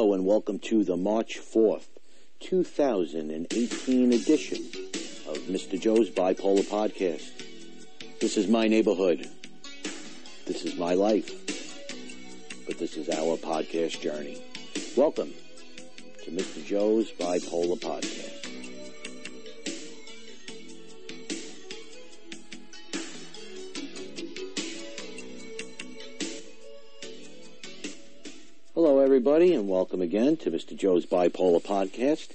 Hello and welcome to the March 4th, 2018 edition of Mr. Joe's Bipolar Podcast. This is my neighborhood. This is my life. But this is our podcast journey. Welcome to Mr. Joe's Bipolar Podcast. Everybody, and welcome again to Mr. Joe's Bipolar Podcast.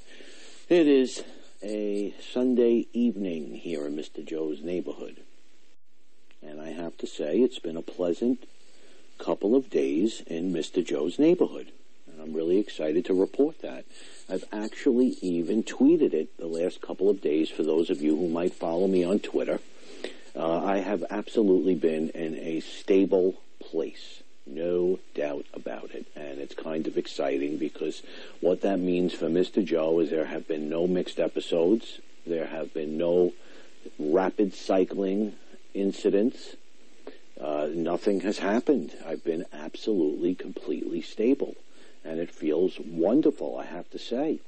It is a Sunday evening here in Mr. Joe's neighborhood. And I have to say, it's been a pleasant couple of days in Mr. Joe's neighborhood. And I'm really excited to report that. I've actually even tweeted it the last couple of days for those of you who might follow me on Twitter. Uh, I have absolutely been in a stable place. No doubt about it. And it's kind of exciting because what that means for Mr. Joe is there have been no mixed episodes. There have been no rapid cycling incidents. Uh, nothing has happened. I've been absolutely, completely stable. And it feels wonderful, I have to say.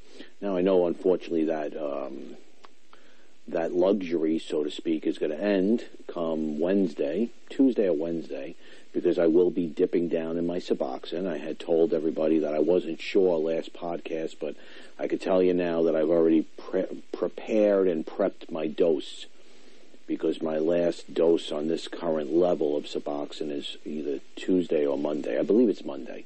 Now, I know, unfortunately, that um, that luxury, so to speak, is going to end come Wednesday, Tuesday or Wednesday, because I will be dipping down in my Suboxone. I had told everybody that I wasn't sure last podcast, but I could tell you now that I've already pre- prepared and prepped my dose because my last dose on this current level of Suboxone is either Tuesday or Monday. I believe it's Monday.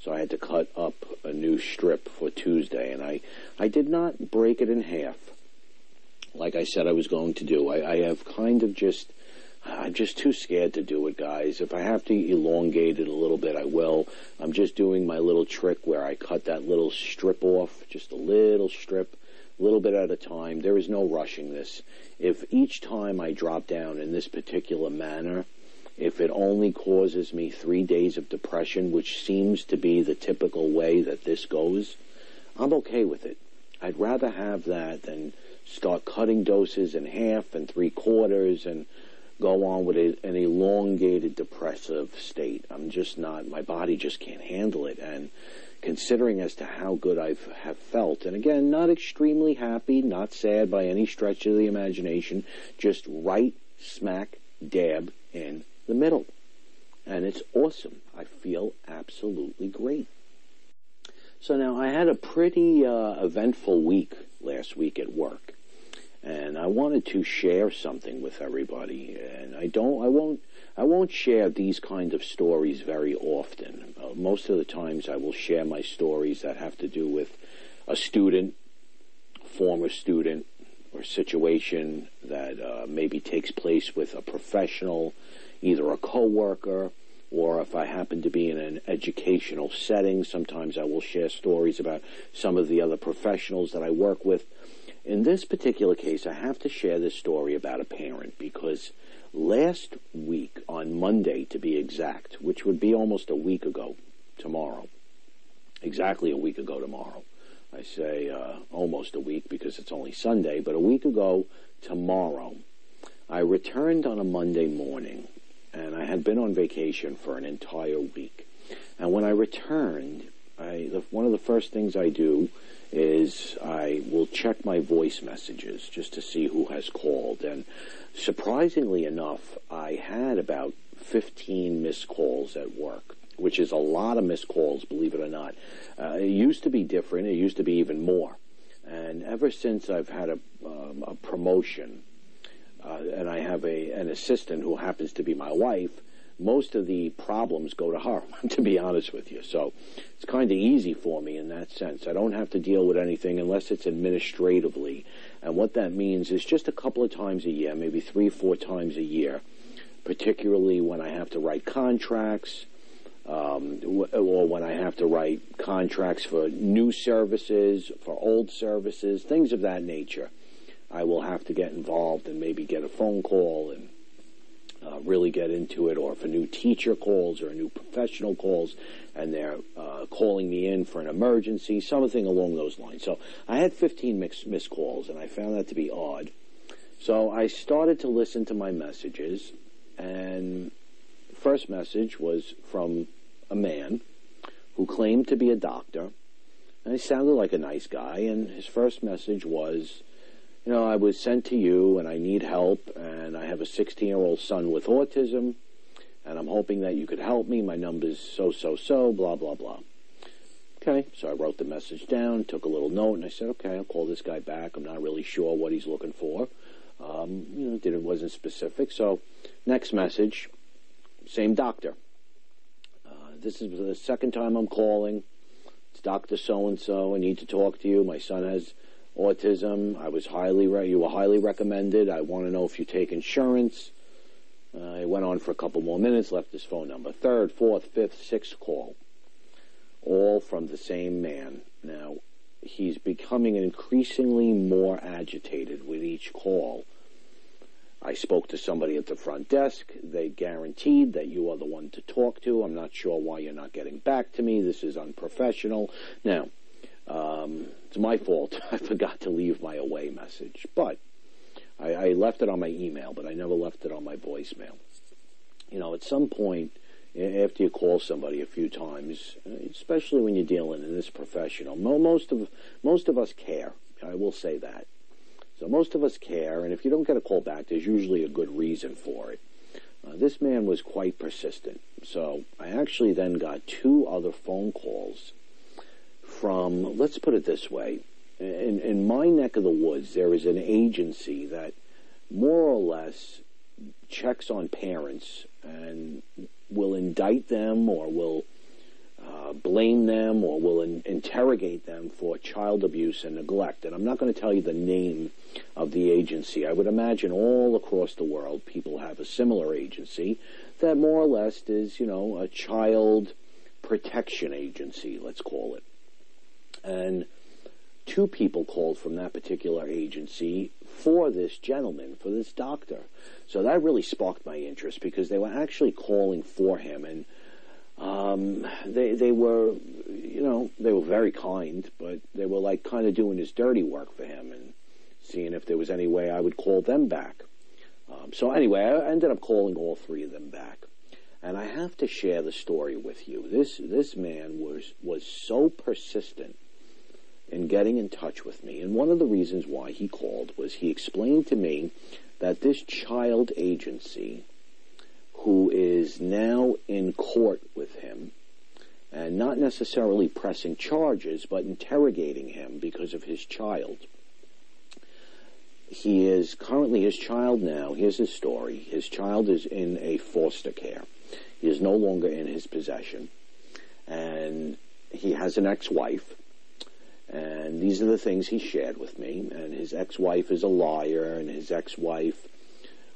So I had to cut up a new strip for Tuesday, and I, I did not break it in half like I said I was going to do. I, I have kind of just, I'm just too scared to do it, guys. If I have to elongate it a little bit, I will. I'm just doing my little trick where I cut that little strip off, just a little strip, a little bit at a time. There is no rushing this. If each time I drop down in this particular manner, if it only causes me three days of depression, which seems to be the typical way that this goes, I'm okay with it. I'd rather have that than start cutting doses in half and three quarters and go on with a, an elongated depressive state. I'm just not, my body just can't handle it. And considering as to how good I have felt, and again, not extremely happy, not sad by any stretch of the imagination, just right smack dab in the middle. And it's awesome. I feel absolutely great. So now I had a pretty uh, eventful week last week at work and I wanted to share something with everybody. And I don't, I won't, I won't share these kind of stories very often. Uh, most of the times, I will share my stories that have to do with a student, former student, or situation that uh, maybe takes place with a professional, either a coworker or if I happen to be in an educational setting, sometimes I will share stories about some of the other professionals that I work with. In this particular case, I have to share this story about a parent because last week, on Monday to be exact, which would be almost a week ago tomorrow, exactly a week ago tomorrow. I say uh, almost a week because it's only Sunday, but a week ago tomorrow, I returned on a Monday morning and I had been on vacation for an entire week. And when I returned, I, the, one of the first things I do is I will check my voice messages just to see who has called. And surprisingly enough, I had about 15 missed calls at work, which is a lot of missed calls, believe it or not. Uh, it used to be different. It used to be even more. And ever since I've had a, um, a promotion, and I have a, an assistant who happens to be my wife, most of the problems go to her, to be honest with you. So it's kind of easy for me in that sense. I don't have to deal with anything unless it's administratively. And what that means is just a couple of times a year, maybe three, four times a year, particularly when I have to write contracts. Um, or when I have to write contracts for new services, for old services, things of that nature, I will have to get involved and maybe get a phone call and uh, really get into it, or if a new teacher calls or a new professional calls and they're uh, calling me in for an emergency, something along those lines. So I had 15 mixed, missed calls, and I found that to be odd. So I started to listen to my messages, and first message was from a man who claimed to be a doctor And he sounded like a nice guy, and his first message was, you know, I was sent to you and I need help, and I have a 16 year old son with autism, and I'm hoping that you could help me. My number's so, so, so, blah, blah, blah. Okay, so I wrote the message down, took a little note, and I said, okay, I'll call this guy back. I'm not really sure what he's looking for. Um, you know, it wasn't specific. So, next message, same doctor. Uh, this is the second time I'm calling. It's Doctor So and So. I need to talk to you. My son has autism. I was highly you were highly recommended. I want to know if you take insurance. Uh, he went on for a couple more minutes, left his phone number. Third, fourth, fifth, sixth call, all from the same man. Now, he's becoming increasingly more agitated with each call. I spoke to somebody at the front desk. They guaranteed that you are the one to talk to. I'm not sure why you're not getting back to me. This is unprofessional. Now, um, it's my fault. I forgot to leave my away message, but I, I left it on my email, but I never left it on my voicemail. You know, at some point, after you call somebody a few times, especially when you're dealing in this professional, most of most of us care. I will say that. So most of us care, and if you don't get a call back, there's usually a good reason for it. Uh, this man was quite persistent. So I actually then got two other phone calls from, let's put it this way, in, in my neck of the woods, there is an agency that more or less checks on parents and will indict them or will uh, blame them or will in- interrogate them for child abuse and neglect. And I'm not going to tell you the name of the agency. I would imagine all across the world people have a similar agency that more or less is, you know, a child protection agency, let's call it. And two people called from that particular agency for this gentleman, for this doctor. So that really sparked my interest because they were actually calling for him and um, they they were, you know, they were very kind, but they were like kind of doing his dirty work for him and seeing if there was any way I would call them back. Um, so anyway, I ended up calling all three of them back, and I have to share the story with you. This this man was was so persistent in getting in touch with me, and one of the reasons why he called was he explained to me that this child agency who is now in court with him and not necessarily pressing charges, but interrogating him because of his child. He is currently his child now. Here's his story. His child is in a foster care. He is no longer in his possession. And he has an ex-wife. And these are the things he shared with me. And his ex-wife is a liar, and his ex-wife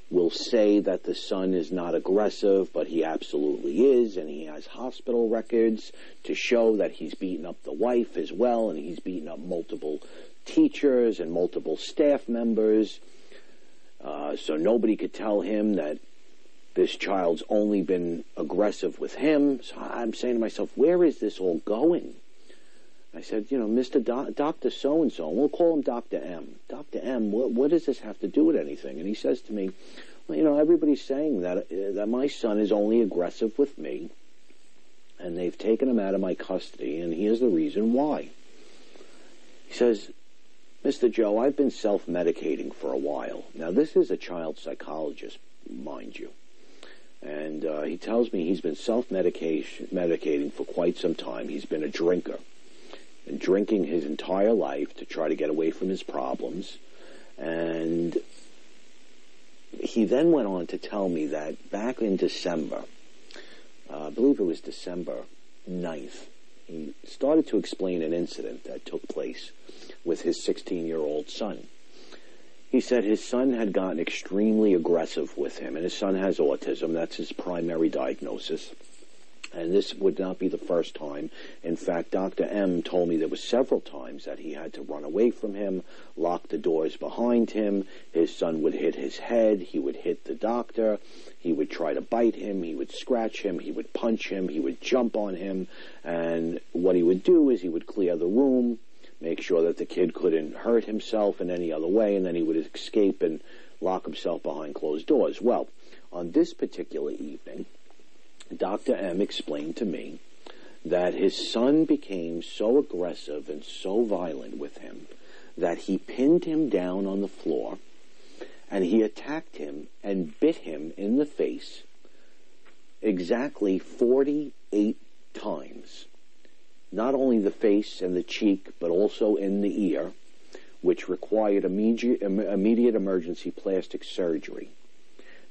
will say that the son is not aggressive, but he absolutely is, and he has hospital records to show that he's beaten up the wife as well, and he's beaten up multiple teachers and multiple staff members. Uh, so nobody could tell him that this child's only been aggressive with him. So I'm saying to myself, where is this all going? I said, you know, Mr. Do- Dr. So and so, we'll call him Dr. M. Dr. M, what, what, does this have to do with anything? And he says to me, well, you know, everybody's saying that uh, that my son is only aggressive with me, and they've taken him out of my custody, and here's the reason why. He says, Mr. Joe, I've been self-medicating for a while. Now, this is a child psychologist, mind you. And uh, he tells me he's been self-medicating for quite some time. He's been a drinker drinking his entire life to try to get away from his problems. And he then went on to tell me that back in December, uh, I believe it was December 9th, he started to explain an incident that took place with his 16 year old son. He said his son had gotten extremely aggressive with him, and his son has autism. That's his primary diagnosis and this would not be the first time. In fact, Dr. M told me there were several times that he had to run away from him, lock the doors behind him. His son would hit his head. He would hit the doctor. He would try to bite him. He would scratch him. He would punch him. He would jump on him. And what he would do is he would clear the room, make sure that the kid couldn't hurt himself in any other way, and then he would escape and lock himself behind closed doors. Well, on this particular evening, Dr. M explained to me that his son became so aggressive and so violent with him that he pinned him down on the floor and he attacked him and bit him in the face exactly 48 times. Not only the face and the cheek, but also in the ear, which required immediate, immediate emergency plastic surgery.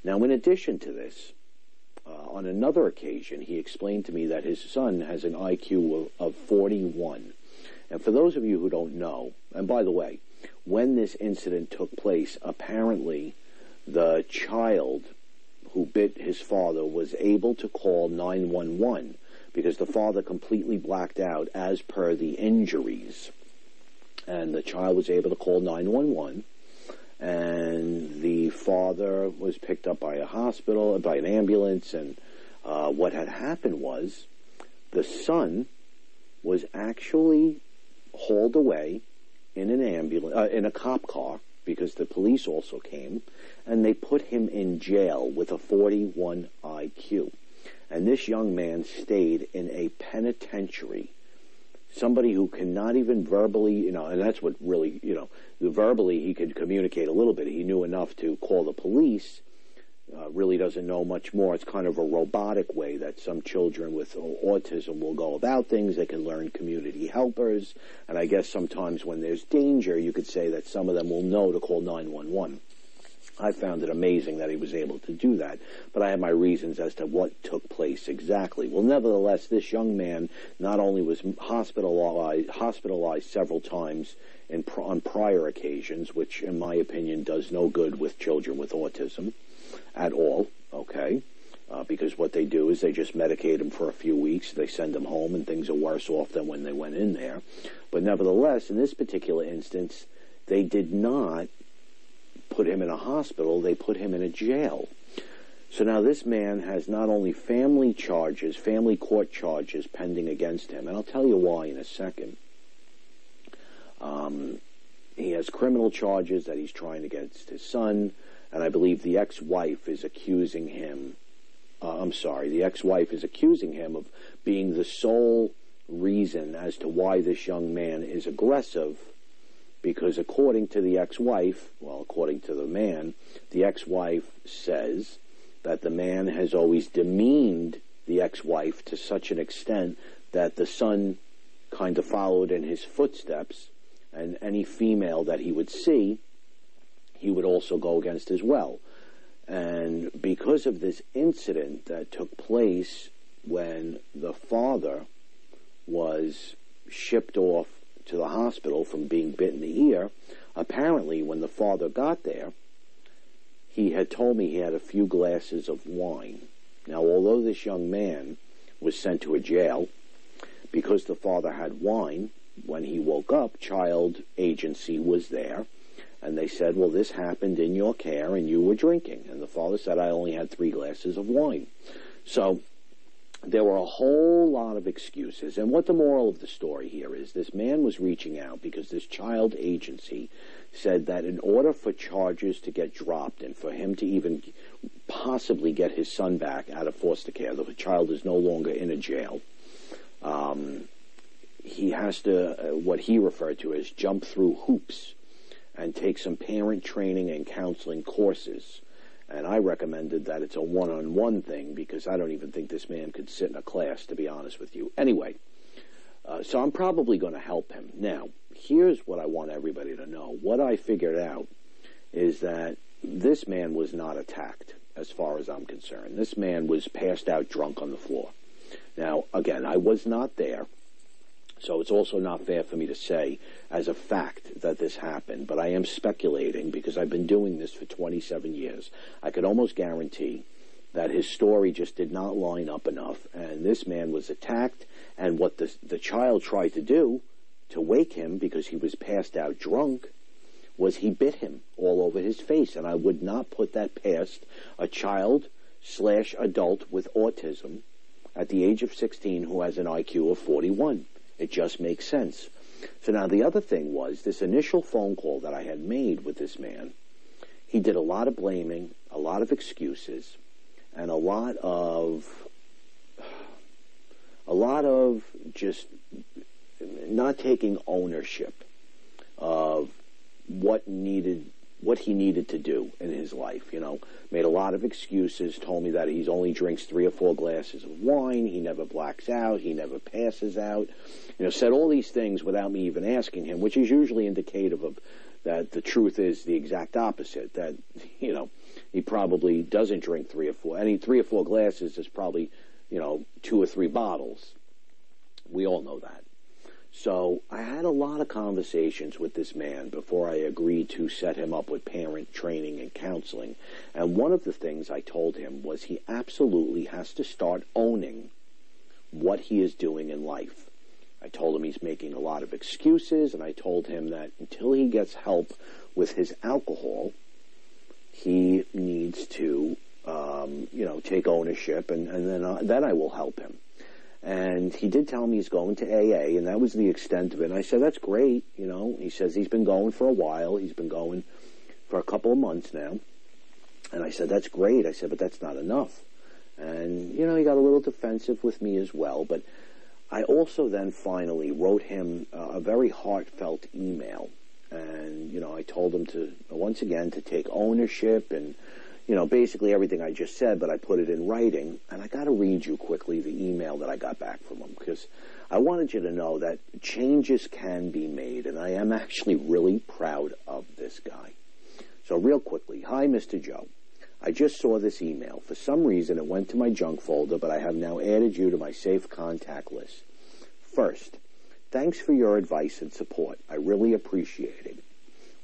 Now, in addition to this, uh, on another occasion, he explained to me that his son has an IQ of, of 41. And for those of you who don't know, and by the way, when this incident took place, apparently the child who bit his father was able to call 911 because the father completely blacked out as per the injuries. And the child was able to call 911 and the father was picked up by a hospital, by an ambulance, and uh, what had happened was the son was actually hauled away in an ambulance, uh, in a cop car, because the police also came, and they put him in jail with a 41 IQ. And this young man stayed in a penitentiary. Somebody who cannot even verbally, you know, and that's what really, you know, verbally he could communicate a little bit. He knew enough to call the police, uh, really doesn't know much more. It's kind of a robotic way that some children with autism will go about things. They can learn community helpers, and I guess sometimes when there's danger, you could say that some of them will know to call 911. I found it amazing that he was able to do that, but I have my reasons as to what took place exactly. Well, nevertheless, this young man not only was hospitalized, hospitalized several times in, on prior occasions, which in my opinion does no good with children with autism, at all, okay? Uh, because what they do is they just medicate them for a few weeks, they send them home, and things are worse off than when they went in there. But nevertheless, in this particular instance, they did not put him in a hospital, they put him in a jail. So now this man has not only family charges, family court charges pending against him, and I'll tell you why in a second. Um, he has criminal charges that he's trying against his son and I believe the ex-wife is accusing him. Uh, I'm sorry, the ex-wife is accusing him of being the sole reason as to why this young man is aggressive. Because according to the ex-wife, well, according to the man, the ex-wife says that the man has always demeaned the ex-wife to such an extent that the son kind of followed in his footsteps, and any female that he would see he would also go against as well. And because of this incident that took place when the father was shipped off to the hospital from being bit in the ear, apparently when the father got there, he had told me he had a few glasses of wine. Now, although this young man was sent to a jail, because the father had wine, when he woke up, child agency was there, and they said, well, this happened in your care and you were drinking. And the father said, I only had three glasses of wine. So there were a whole lot of excuses. And what the moral of the story here is, this man was reaching out because this child agency said that in order for charges to get dropped and for him to even possibly get his son back out of foster care, the child is no longer in a jail, um, he has to, uh, what he referred to as jump through hoops and take some parent training and counseling courses. And I recommended that it's a one-on-one thing because I don't even think this man could sit in a class, to be honest with you. Anyway, uh, so I'm probably going to help him. Now, here's what I want everybody to know. What I figured out is that this man was not attacked, as far as I'm concerned. This man was passed out drunk on the floor. Now, again, I was not there. So it's also not fair for me to say as a fact that this happened, but I am speculating because I've been doing this for 27 years. I could almost guarantee that his story just did not line up enough, and this man was attacked, and what the, the child tried to do to wake him because he was passed out drunk was he bit him all over his face, and I would not put that past a child slash adult with autism at the age of 16 who has an IQ of 41. It just makes sense. So now the other thing was this initial phone call that I had made with this man. He did a lot of blaming, a lot of excuses, and a lot of a lot of just not taking ownership of what needed what he needed to do in his life. You know, made a lot of excuses. Told me that he's only drinks three or four glasses of wine. He never blacks out. He never passes out. You know, said all these things without me even asking him, which is usually indicative of that the truth is the exact opposite. That you know, he probably doesn't drink three or four. I Any three or four glasses is probably you know two or three bottles. We all know that. So I had a lot of conversations with this man before I agreed to set him up with parent training and counseling. And one of the things I told him was he absolutely has to start owning what he is doing in life. I told him he's making a lot of excuses, and I told him that until he gets help with his alcohol, he needs to, um, you know, take ownership, and, and then uh, then I will help him. And he did tell me he's going to AA, and that was the extent of it. And I said, that's great. You know, he says he's been going for a while. He's been going for a couple of months now. And I said, that's great. I said, but that's not enough. And, you know, he got a little defensive with me as well. But I also then finally wrote him a very heartfelt email. And, you know, I told him to, once again, to take ownership and, you know, basically everything I just said, but I put it in writing. And I got to read you quickly the email that I got back from him because I wanted you to know that changes can be made. And I am actually really proud of this guy. So real quickly, hi, Mr. Joe. I just saw this email. For some reason, it went to my junk folder, but I have now added you to my safe contact list. First, thanks for your advice and support. I really appreciate it.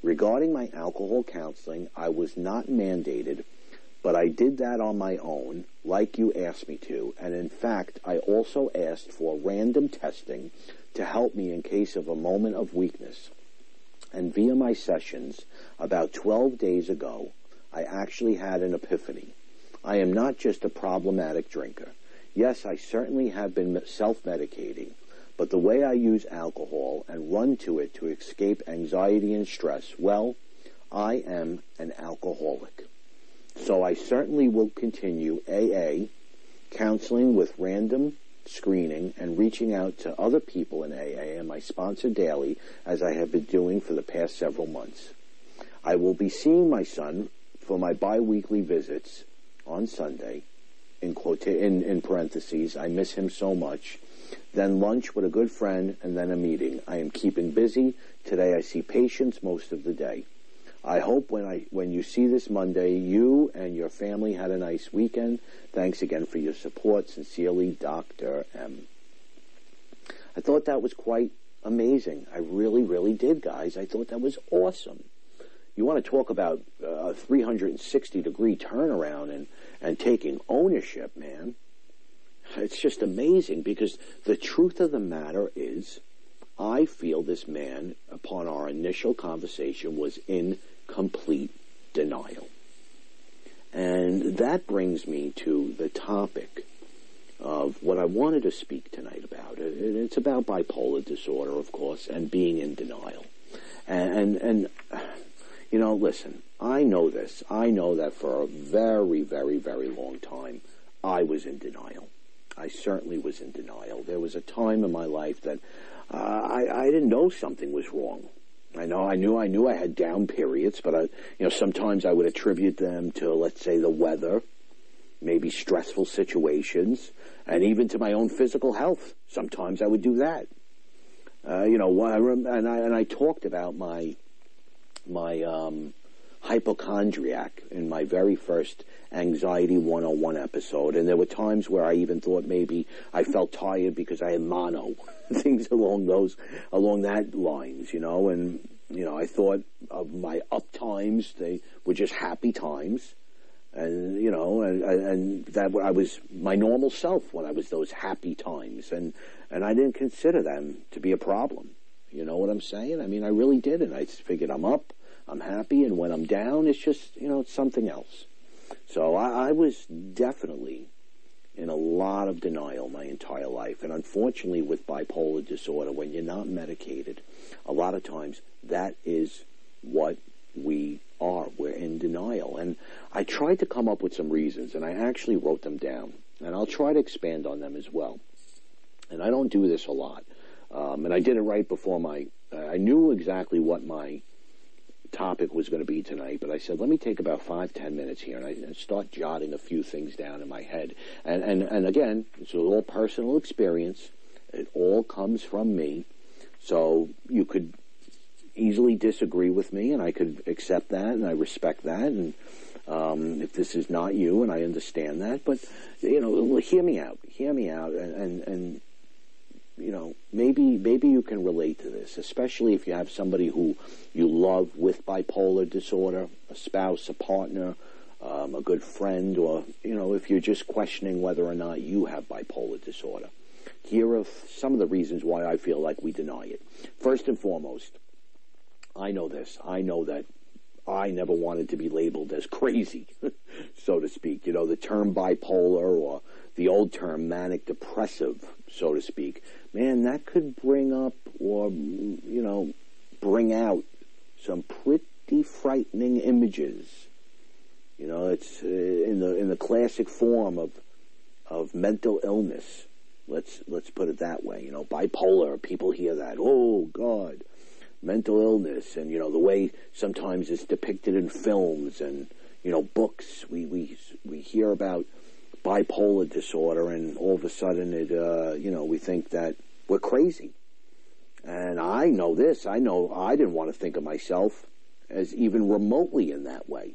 Regarding my alcohol counseling, I was not mandated, but I did that on my own, like you asked me to, and in fact, I also asked for random testing to help me in case of a moment of weakness. And via my sessions, about 12 days ago, I actually had an epiphany. I am not just a problematic drinker. Yes, I certainly have been self-medicating, but the way I use alcohol and run to it to escape anxiety and stress, well, I am an alcoholic. So I certainly will continue AA, counseling with random screening, and reaching out to other people in AA and my sponsor daily as I have been doing for the past several months. I will be seeing my son for my biweekly visits on Sunday. In, quota- in, in parentheses, I miss him so much. Then lunch with a good friend, and then a meeting. I am keeping busy. Today I see patients most of the day. I hope when I when you see this Monday, you and your family had a nice weekend. Thanks again for your support. Sincerely, Dr. M. I thought that was quite amazing. I really, really did, guys. I thought that was awesome. You want to talk about uh, a 360 degree turnaround and, and taking ownership, man. It's just amazing because the truth of the matter is, I feel this man, upon our initial conversation, was in complete denial. And that brings me to the topic of what I wanted to speak tonight about. It's about bipolar disorder, of course, and being in denial. And, and, and you know, listen, I know this. I know that for a very, very, very long time, I was in denial. I certainly was in denial. There was a time in my life that uh, I, I didn't know something was wrong. I know I knew I knew I had down periods, but I, you know, sometimes I would attribute them to, let's say, the weather, maybe stressful situations, and even to my own physical health. Sometimes I would do that. Uh, you know, and I and I talked about my my um, hypochondriac in my very first Anxiety 101 episode. And there were times where I even thought maybe I felt tired because I had mono, things along those, along that lines, you know. And, you know, I thought of my up times, they were just happy times. And, you know, and, and that I was my normal self when I was those happy times. And, and I didn't consider them to be a problem. You know what I'm saying? I mean, I really didn't. I figured I'm up, I'm happy, and when I'm down, it's just, you know, it's something else. So I, I was definitely in a lot of denial my entire life. And unfortunately, with bipolar disorder, when you're not medicated, a lot of times that is what we are. We're in denial. And I tried to come up with some reasons, and I actually wrote them down. And I'll try to expand on them as well. and I don't do this a lot. Um, and I did it right before my. I knew exactly what my topic was going to be tonight, but I said, let me take about five, ten minutes here, and I start jotting a few things down in my head. And and and again, it's all personal experience. It all comes from me, so you could easily disagree with me, and I could accept that, and I respect that, and. Um, if this is not you, and I understand that, but you know, hear me out. Hear me out, and, and, and you know, maybe maybe you can relate to this, especially if you have somebody who you love with bipolar disorder, a spouse, a partner, um, a good friend, or you know, if you're just questioning whether or not you have bipolar disorder. Here are some of the reasons why I feel like we deny it. First and foremost, I know this. I know that I never wanted to be labeled as crazy, so to speak. You know, the term bipolar or the old term manic depressive, so to speak, man, that could bring up or, you know, bring out some pretty frightening images. You know, it's uh, in the in the classic form of of mental illness. Let's let's put it that way. You know, bipolar. People hear that. Oh God, mental illness, and you know the way sometimes it's depicted in films and you know books. We we we hear about bipolar disorder, and all of a sudden, it uh, you know we think that we're crazy. And I know this. I know I didn't want to think of myself as even remotely in that way.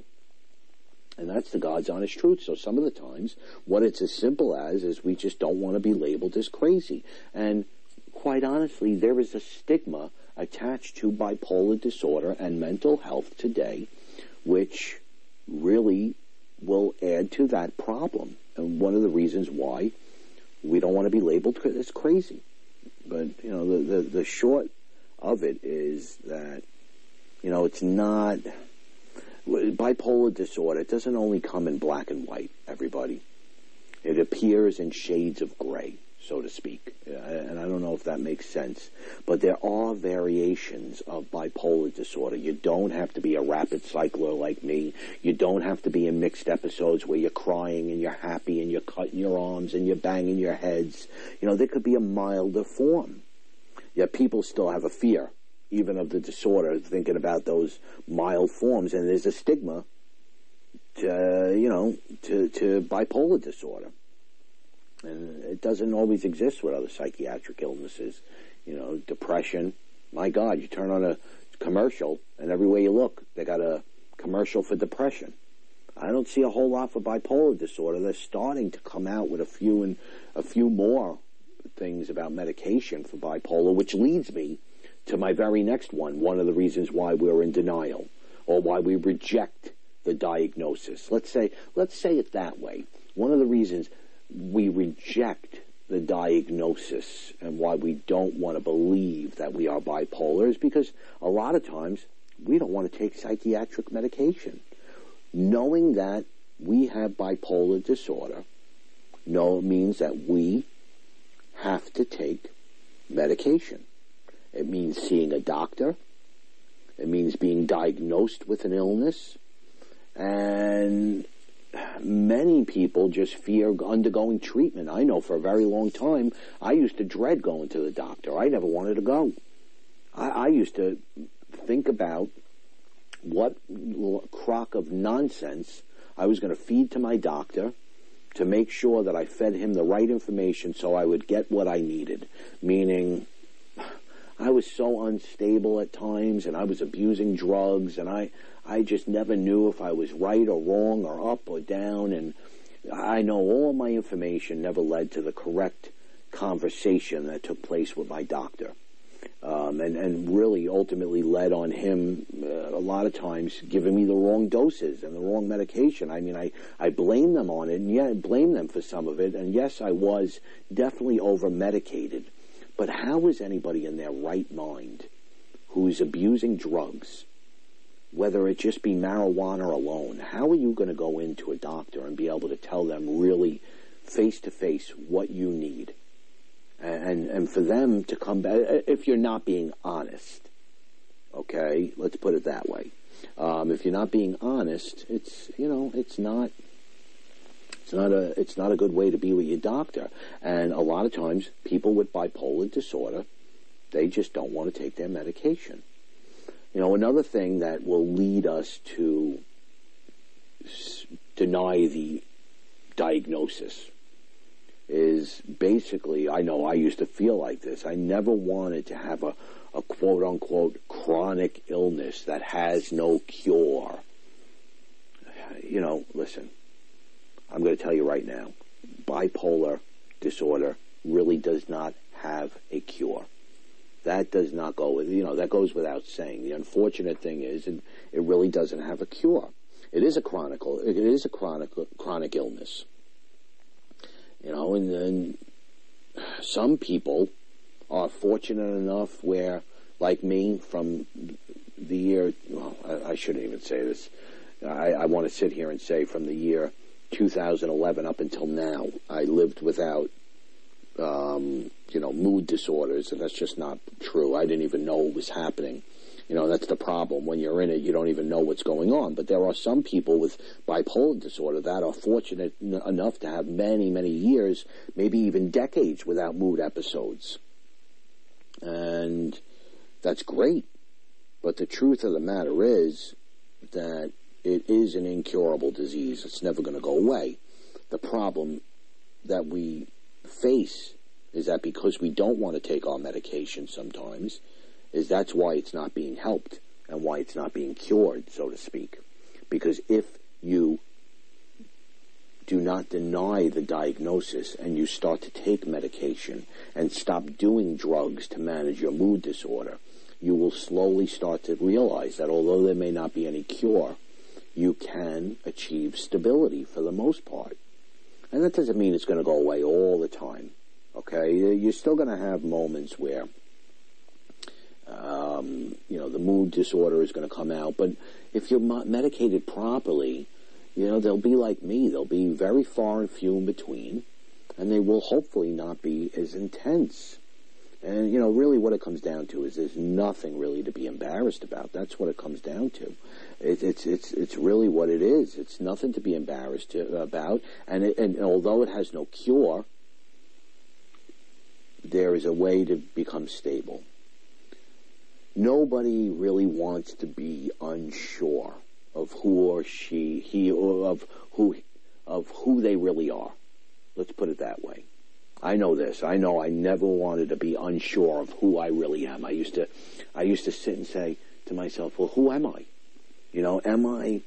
And that's the God's honest truth. So some of the times, what it's as simple as is we just don't want to be labeled as crazy. And quite honestly, there is a stigma attached to bipolar disorder and mental health today, which really will add to that problem and one of the reasons why we don't want to be labeled as crazy. But you know, the, the, the short of it is that you know it's not bipolar disorder. It doesn't only come in black and white. Everybody, it appears in shades of gray so to speak. Uh, and I don't know if that makes sense. But there are variations of bipolar disorder. You don't have to be a rapid cycler like me. You don't have to be in mixed episodes where you're crying and you're happy and you're cutting your arms and you're banging your heads. You know, there could be a milder form. Yet people still have a fear, even of the disorder, thinking about those mild forms. And there's a stigma to, you know, to, to bipolar disorder and it doesn't always exist with other psychiatric illnesses. You know, depression. My God, you turn on a commercial, and everywhere you look, they got a commercial for depression. I don't see a whole lot for bipolar disorder. They're starting to come out with a few and a few more things about medication for bipolar, which leads me to my very next one. One of the reasons why we're in denial or why we reject the diagnosis. Let's say, let's say it that way. One of the reasons we reject the diagnosis and why we don't want to believe that we are bipolar is because a lot of times we don't want to take psychiatric medication. Knowing that we have bipolar disorder no means that we have to take medication. It means seeing a doctor. It means being diagnosed with an illness. And many people just fear undergoing treatment. I know for a very long time, I used to dread going to the doctor. I never wanted to go. I, I used to think about what crock of nonsense I was going to feed to my doctor to make sure that I fed him the right information so I would get what I needed. Meaning, I was so unstable at times and I was abusing drugs and I, I just never knew if I was right or wrong or up or down. And I know all my information never led to the correct conversation that took place with my doctor. Um, and, and really ultimately led on him uh, a lot of times giving me the wrong doses and the wrong medication. I mean, I, I blame them on it, and yeah, I blame them for some of it. And yes, I was definitely over medicated. But how is anybody in their right mind who's abusing drugs whether it just be marijuana alone, how are you going to go into a doctor and be able to tell them really face to face what you need? And, and for them to come back, if you're not being honest, okay, let's put it that way. Um, if you're not being honest, it's, you know, it's not, It's not a it's not a good way to be with your doctor. And a lot of times, people with bipolar disorder, they just don't want to take their medication. You know, another thing that will lead us to s- deny the diagnosis is basically, I know I used to feel like this. I never wanted to have a, a quote unquote chronic illness that has no cure. You know, listen, I'm going to tell you right now, bipolar disorder really does not have a cure. That does not go with, you know, that goes without saying. The unfortunate thing is it, it really doesn't have a cure. It is a chronic, it is a chronic, chronic illness. You know, and, and some people are fortunate enough where, like me, from the year, well, I, I shouldn't even say this. I, I want to sit here and say from the year 2011 up until now, I lived without, um, you know, mood disorders, and that's just not true. I didn't even know it was happening. You know, that's the problem. When you're in it, you don't even know what's going on. But there are some people with bipolar disorder that are fortunate n- enough to have many, many years, maybe even decades without mood episodes. And that's great. But the truth of the matter is that it is an incurable disease. It's never going to go away. The problem that we face is that because we don't want to take our medication sometimes, is that's why it's not being helped and why it's not being cured, so to speak. Because if you do not deny the diagnosis and you start to take medication and stop doing drugs to manage your mood disorder, you will slowly start to realize that although there may not be any cure, you can achieve stability for the most part. And that doesn't mean it's going to go away all the time. Okay? You're still going to have moments where um, you know, the mood disorder is going to come out. But if you're medicated properly, you know, they'll be like me. They'll be very far and few in between, and they will hopefully not be as intense. And, you know, really what it comes down to is there's nothing really to be embarrassed about. That's what it comes down to. It, it's, it's, it's really what it is. It's nothing to be embarrassed to, about. And, it, and although it has no cure, there is a way to become stable nobody really wants to be unsure of who or she, he or of who, of who they really are. Let's put it that way. I know this. I know I never wanted to be unsure of who I really am. I used to, I used to sit and say to myself, well, who am I? You know, am I,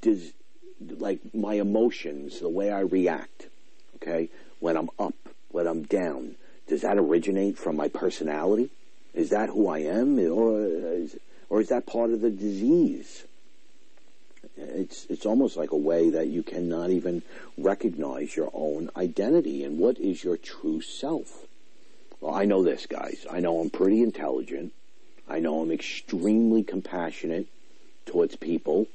does, like my emotions, the way I react, okay, when I'm up, when I'm down, does that originate from my personality? Is that who I am, or is, or is that part of the disease? It's it's almost like a way that you cannot even recognize your own identity and what is your true self. Well, I know this, guys. I know I'm pretty intelligent. I know I'm extremely compassionate towards people.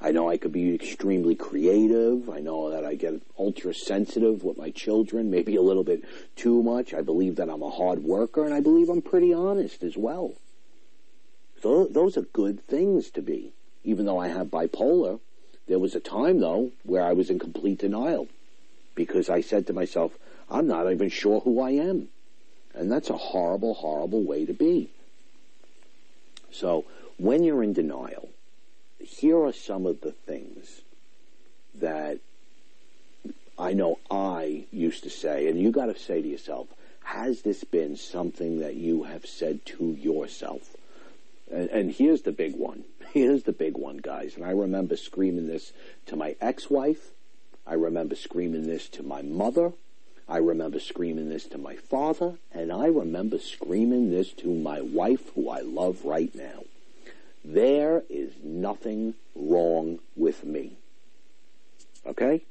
I know I could be extremely creative. I know that I get ultra sensitive with my children, maybe a little bit too much. I believe that I'm a hard worker, and I believe I'm pretty honest as well. So those are good things to be. Even though I have bipolar, there was a time, though, where I was in complete denial because I said to myself, I'm not even sure who I am. And that's a horrible, horrible way to be. So when you're in denial, here are some of the things that I know I used to say, and you got to say to yourself, has this been something that you have said to yourself? And, and, here's the big one. Here's the big one, guys. And I remember screaming this to my ex-wife. I remember screaming this to my mother. I remember screaming this to my father. And I remember screaming this to my wife, who I love right now. There is nothing wrong with me. Okay?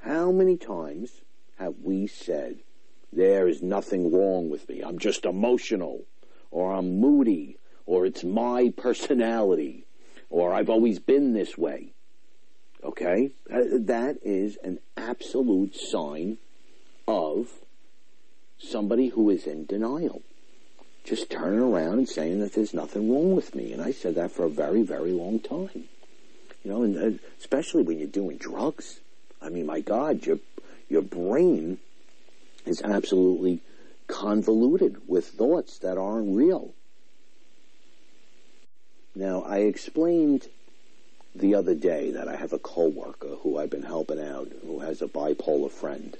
How many times have we said, there is nothing wrong with me. I'm just emotional, or I'm moody, or it's my personality, or I've always been this way. Okay? That is an absolute sign of somebody who is in denial just turning around and saying that there's nothing wrong with me. And I said that for a very, very long time. You know, and uh, especially when you're doing drugs. I mean, my God, your your brain is absolutely convoluted with thoughts that aren't real. Now, I explained the other day that I have a coworker who I've been helping out who has a bipolar friend.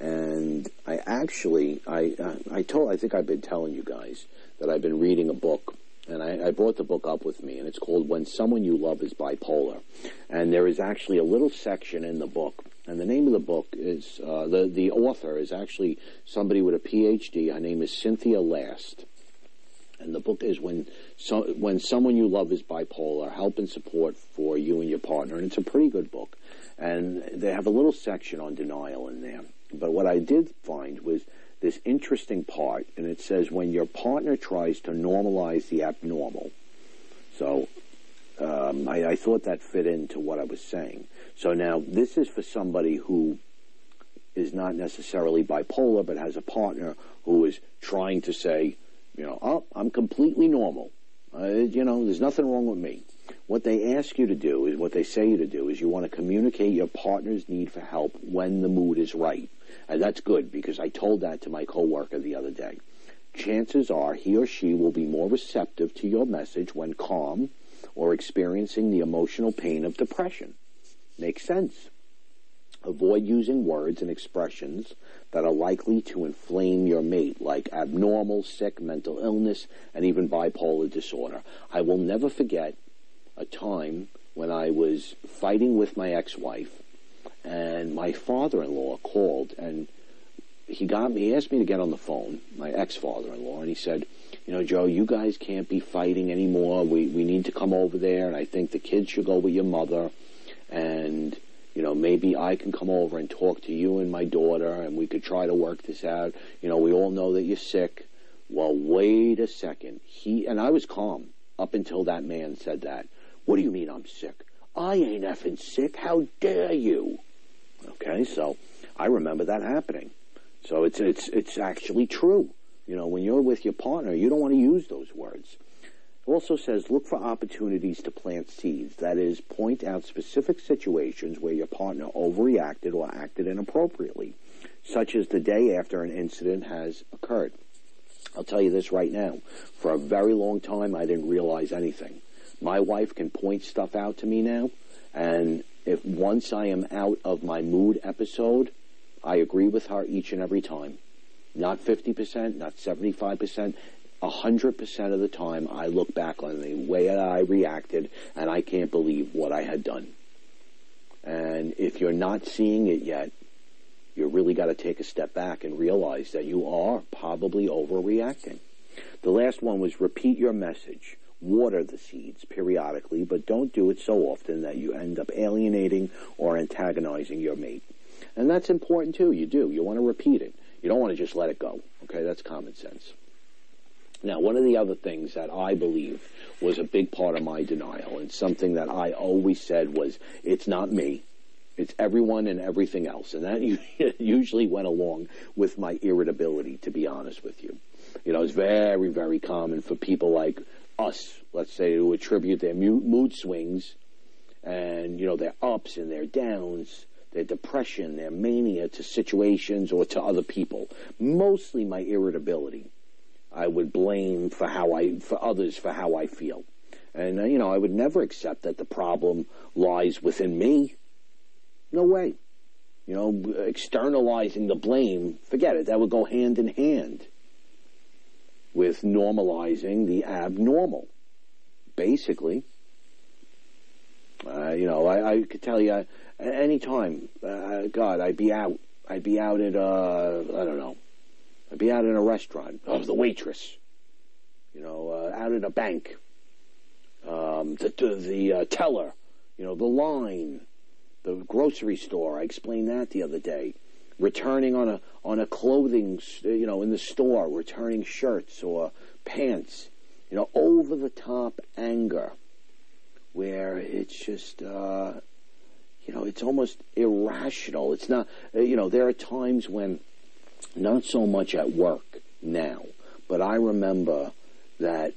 And I actually, I, uh, I told, I think I've been telling you guys that I've been reading a book and I, I, brought the book up with me, and it's called When Someone You Love is Bipolar. And there is actually a little section in the book, and the name of the book is, uh, the, the author is actually somebody with a PhD. Her name is Cynthia Last. And the book is when so, when someone you love is bipolar, help and support for you and your partner. And it's a pretty good book. And they have a little section on denial in there. But what I did find was this interesting part, and it says when your partner tries to normalize the abnormal. So um, I, I thought that fit into what I was saying. So now this is for somebody who is not necessarily bipolar, but has a partner who is trying to say, you know, oh, I'm completely normal. Uh, you know, there's nothing wrong with me. What they ask you to do is what they say you to do is you want to communicate your partner's need for help when the mood is right. And that's good because I told that to my coworker the other day. Chances are he or she will be more receptive to your message when calm or experiencing the emotional pain of depression. Makes sense. Avoid using words and expressions that are likely to inflame your mate, like abnormal, sick, mental illness, and even bipolar disorder. I will never forget a time when I was fighting with my ex-wife, and my father-in-law called, and he got me, he asked me to get on the phone, my ex-father-in-law, and he said, you know, Joe, you guys can't be fighting anymore. We, we need to come over there, and I think the kids should go with your mother, and you know, maybe I can come over and talk to you and my daughter and we could try to work this out. You know, we all know that you're sick. Well, wait a second. He, and I was calm up until that man said that. What do you mean I'm sick? I ain't effing sick. How dare you? Okay, so I remember that happening. So it's, it's, it's actually true. You know, when you're with your partner, you don't want to use those words also says look for opportunities to plant seeds. That is, point out specific situations where your partner overreacted or acted inappropriately, such as the day after an incident has occurred. I'll tell you this right now. For a very long time, I didn't realize anything. My wife can point stuff out to me now, and if once I am out of my mood episode, I agree with her each and every time. Not 50%, not 75%, 100% of the time I look back on the way I reacted and I can't believe what I had done. And if you're not seeing it yet, you really got to take a step back and realize that you are probably overreacting. The last one was repeat your message. Water the seeds periodically, but don't do it so often that you end up alienating or antagonizing your mate. And that's important too. You do. You want to repeat it. You don't want to just let it go. Okay, that's common sense. Now, one of the other things that I believe was a big part of my denial and something that I always said was, it's not me. It's everyone and everything else. And that usually went along with my irritability, to be honest with you. You know, it's very, very common for people like us, let's say, to attribute their mood swings and, you know, their ups and their downs, their depression, their mania to situations or to other people. Mostly my irritability I would blame for how I, for others for how I feel. And, uh, you know, I would never accept that the problem lies within me. No way. You know, externalizing the blame, forget it, that would go hand in hand with normalizing the abnormal. Basically, uh, you know, I, I, could tell you uh, any time, uh, God, I'd be out. I'd be out at, uh, I don't know, I'd be out in a restaurant. I was the waitress. You know, uh, out at a bank. Um, the the uh, teller. You know, the line. The grocery store. I explained that the other day. Returning on a on a clothing, you know, in the store, returning shirts or pants. You know, over the top anger, where it's just. Uh, you know, it's almost irrational. It's not, you know, there are times when not so much at work now, but I remember that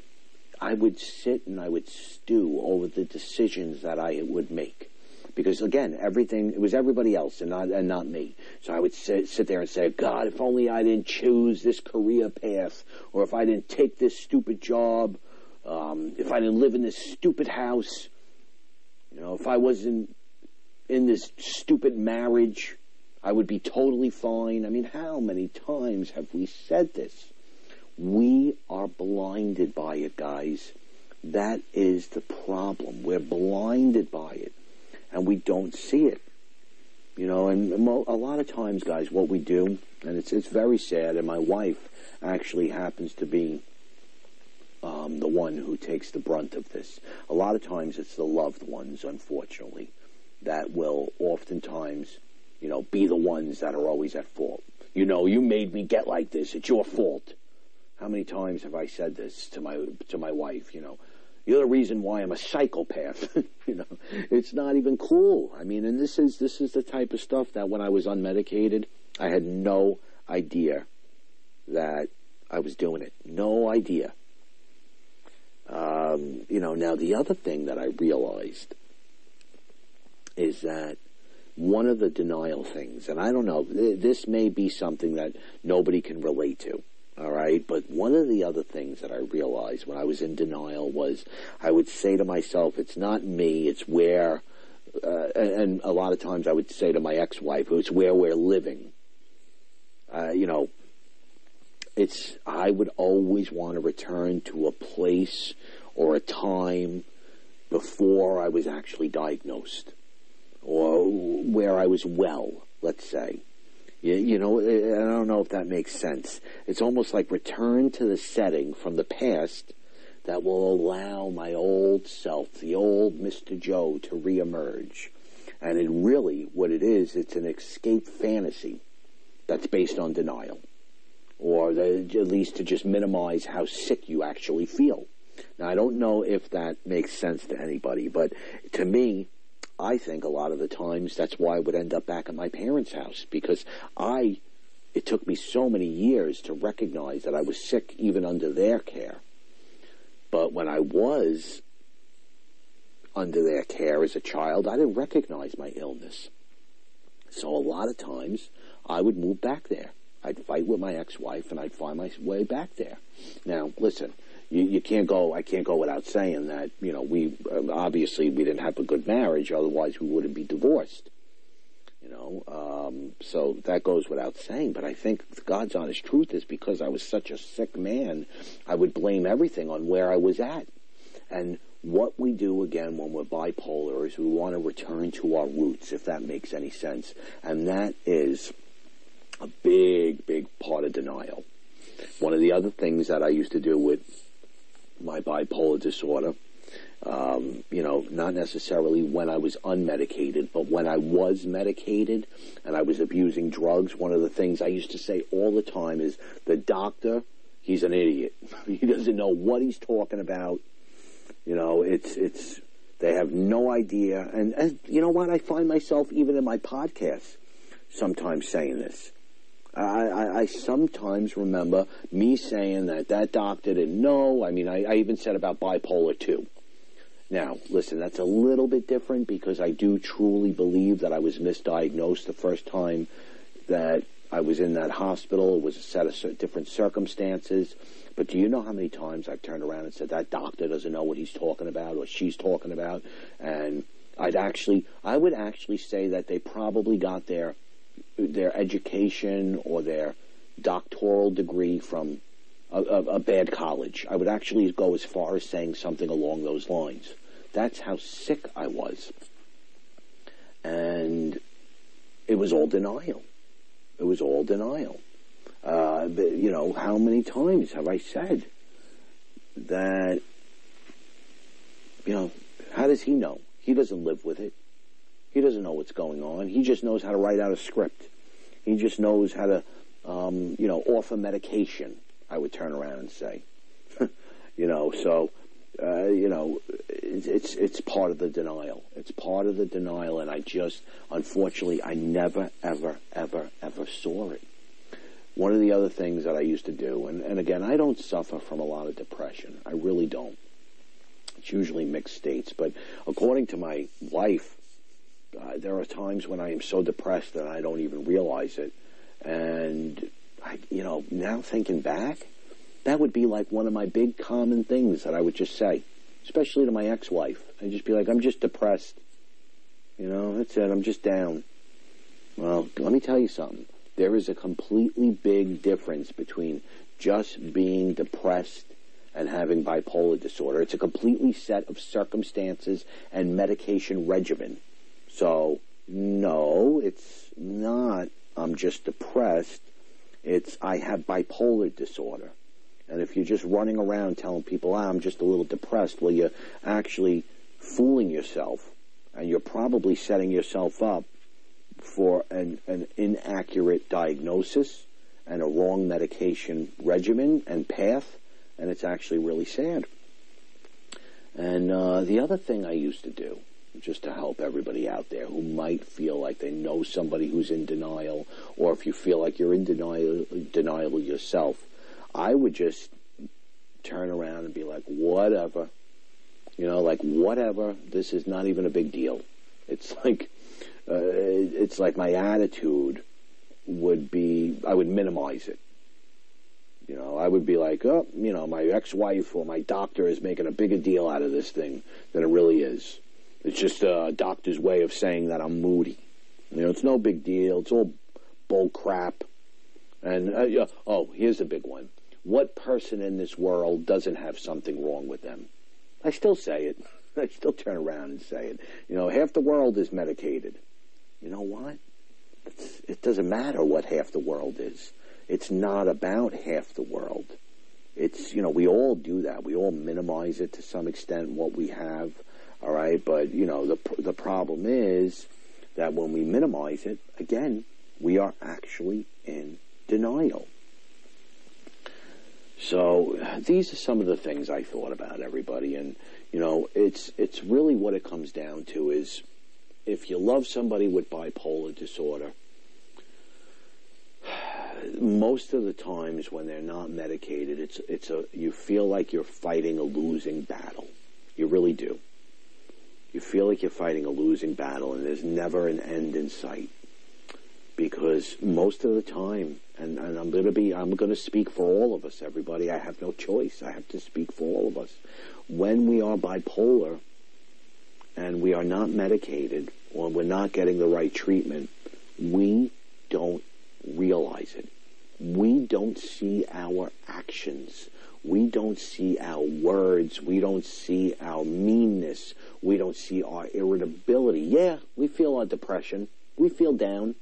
I would sit and I would stew over the decisions that I would make. Because again, everything it was everybody else and not and not me. So I would sit, sit there and say, God, if only I didn't choose this career path, or if I didn't take this stupid job, um, if I didn't live in this stupid house, you know, if I wasn't in this stupid marriage, I would be totally fine. I mean, how many times have we said this? We are blinded by it, guys. That is the problem. We're blinded by it, and we don't see it. You know, and a lot of times, guys, what we do, and it's it's very sad. And my wife actually happens to be um, the one who takes the brunt of this. A lot of times, it's the loved ones, unfortunately, that will oftentimes, you know, be the ones that are always at fault. You know, you made me get like this. It's your fault. How many times have I said this to my to my wife? You know, you're the reason why I'm a psychopath. you know, it's not even cool. I mean, and this is this is the type of stuff that when I was unmedicated, I had no idea that I was doing it. No idea. Um, you know, now the other thing that I realized is that one of the denial things, and I don't know, this may be something that nobody can relate to. All right. But one of the other things that I realized when I was in denial was I would say to myself, it's not me, it's where, uh, and a lot of times I would say to my ex-wife, it's where we're living. Uh, you know, it's, I would always want to return to a place or a time before I was actually diagnosed or where I was well, let's say. You, know, eh, eh, I don't know if that makes sense. It's almost like return to the setting from the past that will allow my old self, the old Mr. Joe, to reemerge. And it really, what it is, it's an escape fantasy that's based on denial. Or the, at least to just minimize how sick you actually feel. Now, I don't know if that makes sense to anybody, but to me, I think a lot of the times that's why I would end up back at my parents' house because I, it took me so many years to recognize that I was sick even under their care. But when I was under their care as a child, I didn't recognize my illness. So a lot of times I would move back there. I'd fight with my ex-wife and I'd find my way back there. Now, listen, you, you can't go. I can't go without saying that you know we um, obviously we didn't have a good marriage. Otherwise, we wouldn't be divorced. You know, um, so that goes without saying. But I think God's honest truth is because I was such a sick man, I would blame everything on where I was at. And what we do again when we're bipolar is we want to return to our roots, if that makes any sense. And that is a big, big part of denial. One of the other things that I used to do with my bipolar disorder. Um, you know, not necessarily when I was unmedicated, but when I was medicated and I was abusing drugs, one of the things I used to say all the time is the doctor, he's an idiot. he doesn't know what he's talking about. You know, it's, it's, they have no idea. And, and you know what? I find myself even in my podcasts sometimes saying this. I, I, I, sometimes remember me saying that that doctor didn't know. I mean, I, I even said about bipolar 2. Now, listen, that's a little bit different because I do truly believe that I was misdiagnosed the first time that I was in that hospital. It was a set of different circumstances. But do you know how many times I've turned around and said, that doctor doesn't know what he's talking about or she's talking about? And I'd actually, I would actually say that they probably got there their education or their doctoral degree from a, a, a, bad college. I would actually go as far as saying something along those lines. That's how sick I was. And it was all denial. It was all denial. Uh, you know, how many times have I said that, you know, how does he know? He doesn't live with it. He doesn't know what's going on. He just knows how to write out a script. He just knows how to, um, you know, offer medication. I would turn around and say, you know, so, uh, you know, it's, it's it's part of the denial. It's part of the denial, and I just, unfortunately, I never, ever, ever, ever saw it. One of the other things that I used to do, and, and again, I don't suffer from a lot of depression. I really don't. It's usually mixed states, but according to my wife, uh, there are times when I am so depressed that I don't even realize it. And, I, you know, now thinking back, that would be like one of my big common things that I would just say, especially to my ex-wife. I'd just be like, I'm just depressed. You know, that's it. I'm just down. Well, let me tell you something. There is a completely big difference between just being depressed and having bipolar disorder. It's a completely set of circumstances and medication regimen. So, no, it's not I'm just depressed. It's I have bipolar disorder. And if you're just running around telling people, ah, I'm just a little depressed, well, you're actually fooling yourself. And you're probably setting yourself up for an, an inaccurate diagnosis and a wrong medication regimen and path. And it's actually really sad. And uh, the other thing I used to do just to help everybody out there who might feel like they know somebody who's in denial, or if you feel like you're in denial, denial yourself, I would just turn around and be like, whatever. You know, like, whatever. This is not even a big deal. It's like, uh, it's like my attitude would be, I would minimize it. You know, I would be like, oh, you know, my ex-wife or my doctor is making a bigger deal out of this thing than it really is. It's just a doctor's way of saying that I'm moody. You know, it's no big deal. It's all bull crap. And, uh, oh, here's a big one. What person in this world doesn't have something wrong with them? I still say it. I still turn around and say it. You know, half the world is medicated. You know what? It's, it doesn't matter what half the world is. It's not about half the world. It's, you know, we all do that. We all minimize it to some extent, what we have. All right, but you know the the problem is that when we minimize it, again, we are actually in denial. So these are some of the things I thought about everybody, and you know, it's it's really what it comes down to is if you love somebody with bipolar disorder, most of the times when they're not medicated, it's it's a you feel like you're fighting a losing battle. You really do. You feel like you're fighting a losing battle and there's never an end in sight. Because most of the time, and, and I'm going to be, I'm going to speak for all of us, everybody. I have no choice. I have to speak for all of us. When we are bipolar and we are not medicated or we're not getting the right treatment, we don't realize it. We don't see our actions. We don't see our words. We don't see our meanness. We don't see our irritability. Yeah, we feel our depression. We feel down.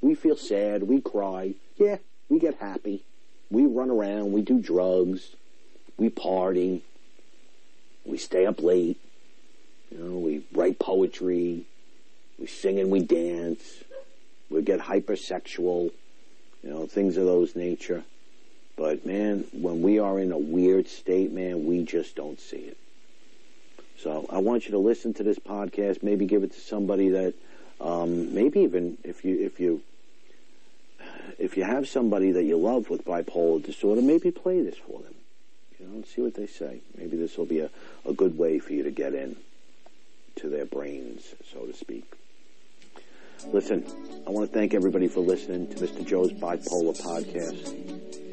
We feel sad. We cry. Yeah, we get happy. We run around. We do drugs. We party. We stay up late. You know, we write poetry. We sing and we dance. We get hypersexual. You know, things of those nature. But man, when we are in a weird state, man, we just don't see it. So I want you to listen to this podcast. Maybe give it to somebody that, um, maybe even if you if you if you have somebody that you love with bipolar disorder, maybe play this for them. You know, and see what they say. Maybe this will be a, a good way for you to get in to their brains, so to speak. Listen, I want to thank everybody for listening to Mr. Joe's Bipolar Podcast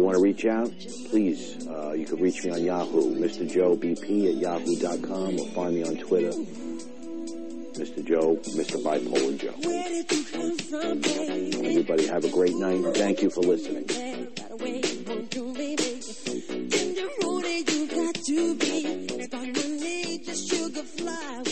you want to reach out, please, uh, you can reach me on Yahoo, Mr. Joe BP at yahoo.com, or find me on Twitter, Mr. Joe, Mr. Bipolar Joe. Everybody have a great night, thank you for listening. sugar fly